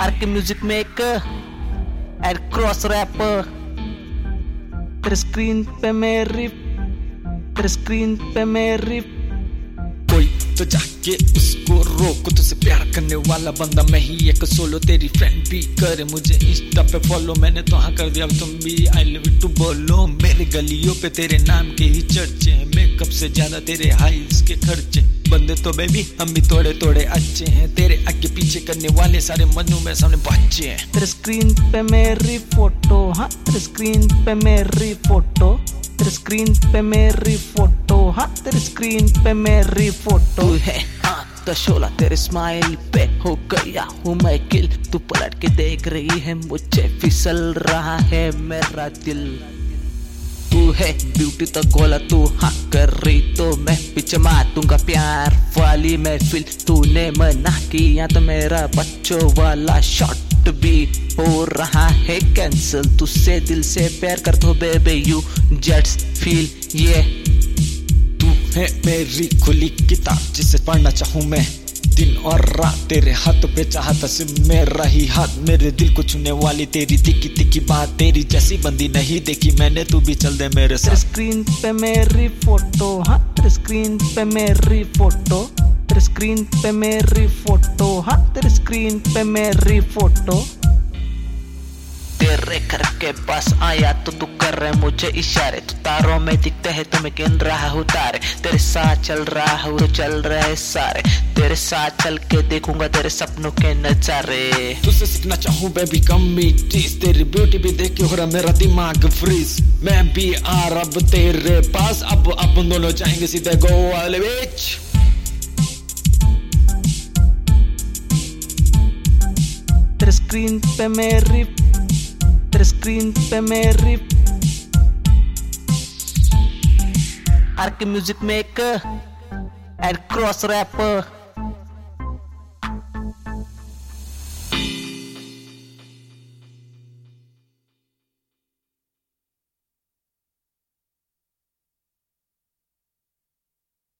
Are music maker एड क्रॉस तेरे स्क्रीन पे मेरी तेरे स्क्रीन पे मेरी कोई तो जाके उसको रोको, तुझसे प्यार करने वाला बंदा मैं ही एक सोलो तेरी फ्रेंड भी करे मुझे इंस्टा पे फॉलो मैंने तो हाँ कर दिया तुम भी आई लव यू टू बोलो मेरे गलियों पे तेरे नाम के ही चर्चे हैं मेकअप से ज़्यादा तेरे हाइल्स के खर्चे। बंदे तो बेबी हम भी थोड़े थोड़े अच्छे हैं, तेरे आगे पीछे करने वाले सारे मनु मेरे सामने बच्चे हैं। तेरे स्क्रीन पे मेरी फ़ोटो हाँ तेरे स्क्रीन पे मेरी फ़ोटो तेरे स्क्रीन पे मेरी फ़ोटो हाँ तेरे स्क्रीन पे मेरी फ़ोटो है हाँ तो शोला तेरे स्माइल पे हो गया हूँ मैं किल तू पलट के देख रही है मुझे फिसल रहा है मेरा दिल। तू है ब्यूटी तो गोला तू हाँ कर रही तो मैं पीछे मारूँगा प्यार। वाली महफिल तूने मना किया तो मेरा बच्चों वाला शॉट भी हो रहा है कैंसिल तुझसे दिल से प्यार कर दो बेबे यू जट्स फील ये तू है मेरी खुली किताब जिसे पढ़ना चाहूँ मैं। दिन और रात तेरे हाथों पे चाहता सिर्फ़ मेरा ही हाथ। मेरे दिल को छूने वाली तेरी तिकी तिकी बात। तेरी जैसी बंदी नहीं देखी मैंने, तू भी चल दे मेरे साथ। स्क्रीन पे मेरी फ़ोटो हाँ स्क्रीन पे मेरी फ़ोटो तेरे स्क्रीन पे मेरी फ़ोटो हाँ तेरे स्क्रीन पे मेरी फ़ोटो तेरे घर के पास आया तो तू कर रहे मुझे इशारे। तू तारों में दिखते है तो गिन रहा हूँ तारे। तेरे साथ चल रहा हूँ तो चल रहे सारे। तेरे साथ चल के देखूँगा तेरे सपनों के नजारे। तुझसे सीखना चाहूँ बेबी कमिटीज तेरी ब्यूटी भी देख के हो रहा मेरा दिमाग फ्रीज मैं भी आ रब तेरे पास। अब अपन दोनों जाएँगे सीधे गोवा बीच screen me rip. Tres screen me rip. Arc music maker and cross rapper.